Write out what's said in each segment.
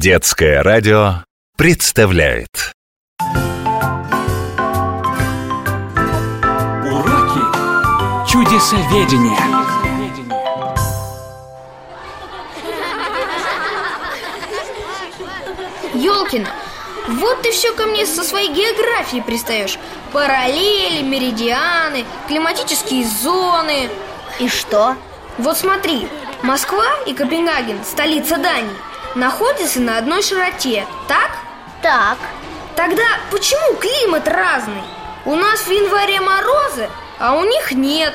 Детское радио представляет Уроки чудесоведения. Ёлкина, вот ты все ко мне со своей географией пристаешь Параллели, меридианы, климатические зоны И что? Вот смотри, Москва и Копенгаген, столица Дании Находятся на одной широте, так? Так Тогда почему климат разный? У нас в январе морозы, а у них нет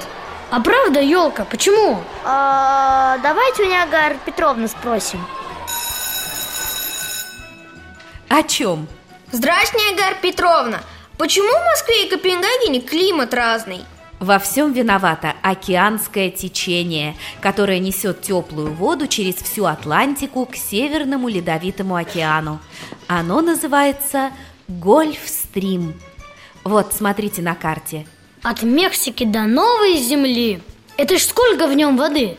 А правда, елка, почему? а, Давайте у Ниагары Петровны спросим О чем? Здрасте, Агар Петровна Почему в Москве и Копенгагене климат разный? Во всем виновато океанское течение, которое несет теплую воду через всю Атлантику к Северному Ледовитому океану. Оно называется Гольфстрим. Вот, смотрите на карте. От Мексики до Новой Земли Это ж сколько в нем воды?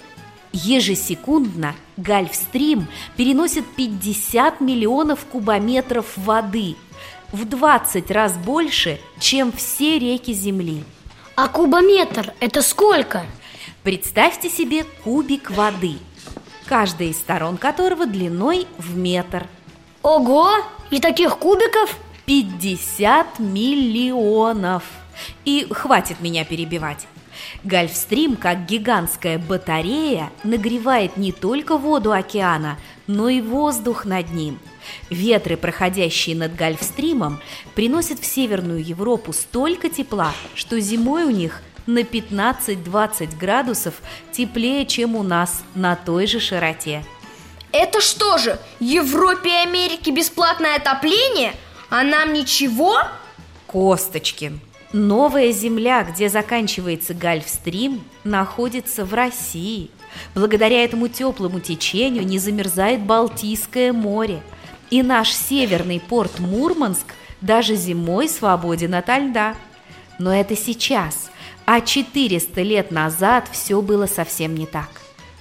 Ежесекундно Гольфстрим переносит 50 миллионов кубометров воды в 20 раз больше, чем все реки Земли. А кубометр это сколько? Представьте себе кубик воды, каждая из сторон которого длиной в метр. Ого! И таких кубиков? 50 миллионов! И хватит меня перебивать. Гольфстрим, как гигантская батарея, нагревает не только воду океана, но и воздух над ним. Ветры, проходящие над Гольфстримом, приносят в Северную Европу столько тепла, что зимой у них на 15-20 градусов теплее, чем у нас на той же широте. Это что же, Европе и Америке бесплатное отопление? А нам ничего? Косточкин. Новая земля, где заканчивается Гольфстрим, находится в России. Благодаря этому теплому течению не замерзает Балтийское море. И наш северный порт Мурманск даже зимой свободен от льда. Но это сейчас, а 400 лет назад все было совсем не так.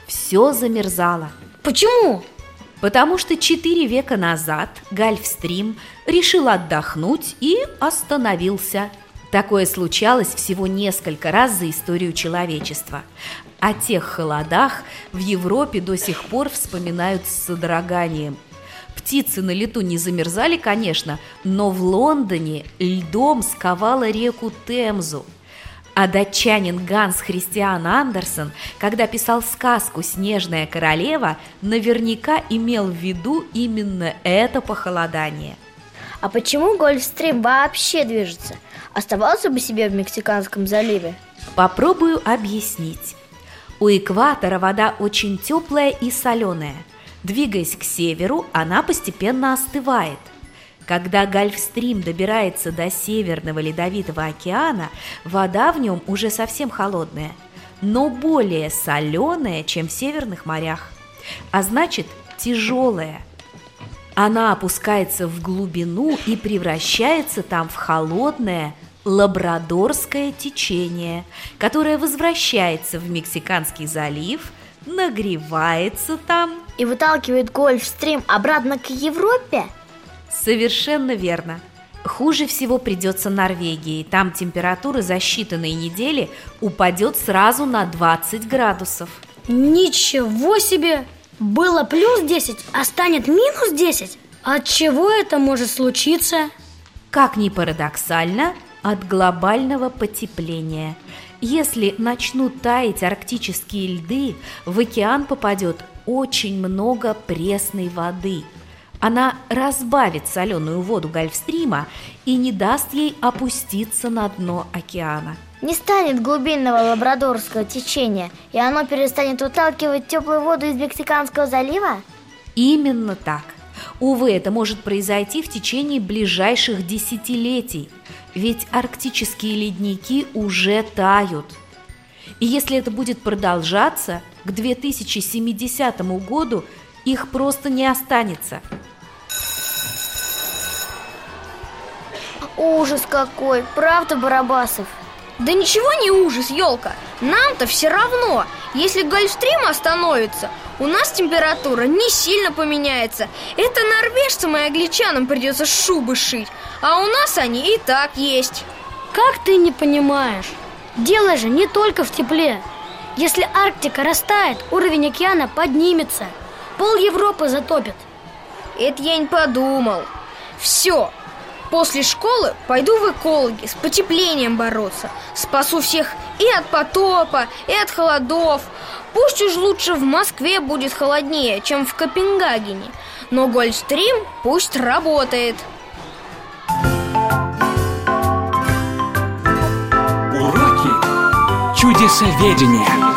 Все замерзало. Почему? Потому что четыре века назад Гольфстрим решил отдохнуть и остановился. Такое случалось всего несколько раз за историю человечества. О тех холодах в Европе до сих пор вспоминают с содроганием. Птицы на лету не замерзали, конечно, но в Лондоне льдом сковала реку Темзу. А датчанин Ганс Христиан Андерсон, когда писал сказку «Снежная королева», наверняка имел в виду именно это похолодание. А почему Гольфстрим вообще движется? Оставался бы себе в Мексиканском заливе? Попробую объяснить. У экватора вода очень теплая и соленая. Двигаясь к северу, она постепенно остывает. Когда Гольфстрим добирается до Северного Ледовитого океана, вода в нем уже совсем холодная, но более соленая, чем в северных морях, а значит тяжелая. Она опускается в глубину и превращается там в холодное лабрадорское течение, которое возвращается в Мексиканский залив, нагревается там. И выталкивает Гольфстрим обратно к Европе? Совершенно верно. Хуже всего придется Норвегии. Там температура за считанные недели упадет сразу на 20 градусов. Ничего себе! Было плюс 10, а станет минус 10? От чего это может случиться? Как ни парадоксально, от глобального потепления. Если начнут таять арктические льды, в океан попадет очень много пресной воды. Она разбавит соленую воду Гольфстрима и не даст ей опуститься на дно океана. Не станет глубинного лабрадорского течения, и оно перестанет выталкивать теплую воду из Мексиканского залива? Именно так. Увы, это может произойти в течение ближайших десятилетий, ведь арктические ледники уже тают. И если это будет продолжаться, к 2070 году их просто не останется. Ужас какой, правда, Барабасов? Да ничего не ужас, елка Нам-то все равно Если Гольфстрим остановится У нас температура не сильно поменяется. Это норвежцам и англичанам придется шубы шить. А у нас они и так есть. Как ты не понимаешь? Дело же не только в тепле. Если Арктика растает, уровень океана поднимется. Пол Европы затопит. Это я не подумал. Все, После школы пойду в экологи с потеплением бороться. Спасу всех и от потопа, и от холодов Пусть уж лучше в Москве будет холоднее, чем в Копенгагене. Но Гольфстрим пусть работает. Уроки чудесоведения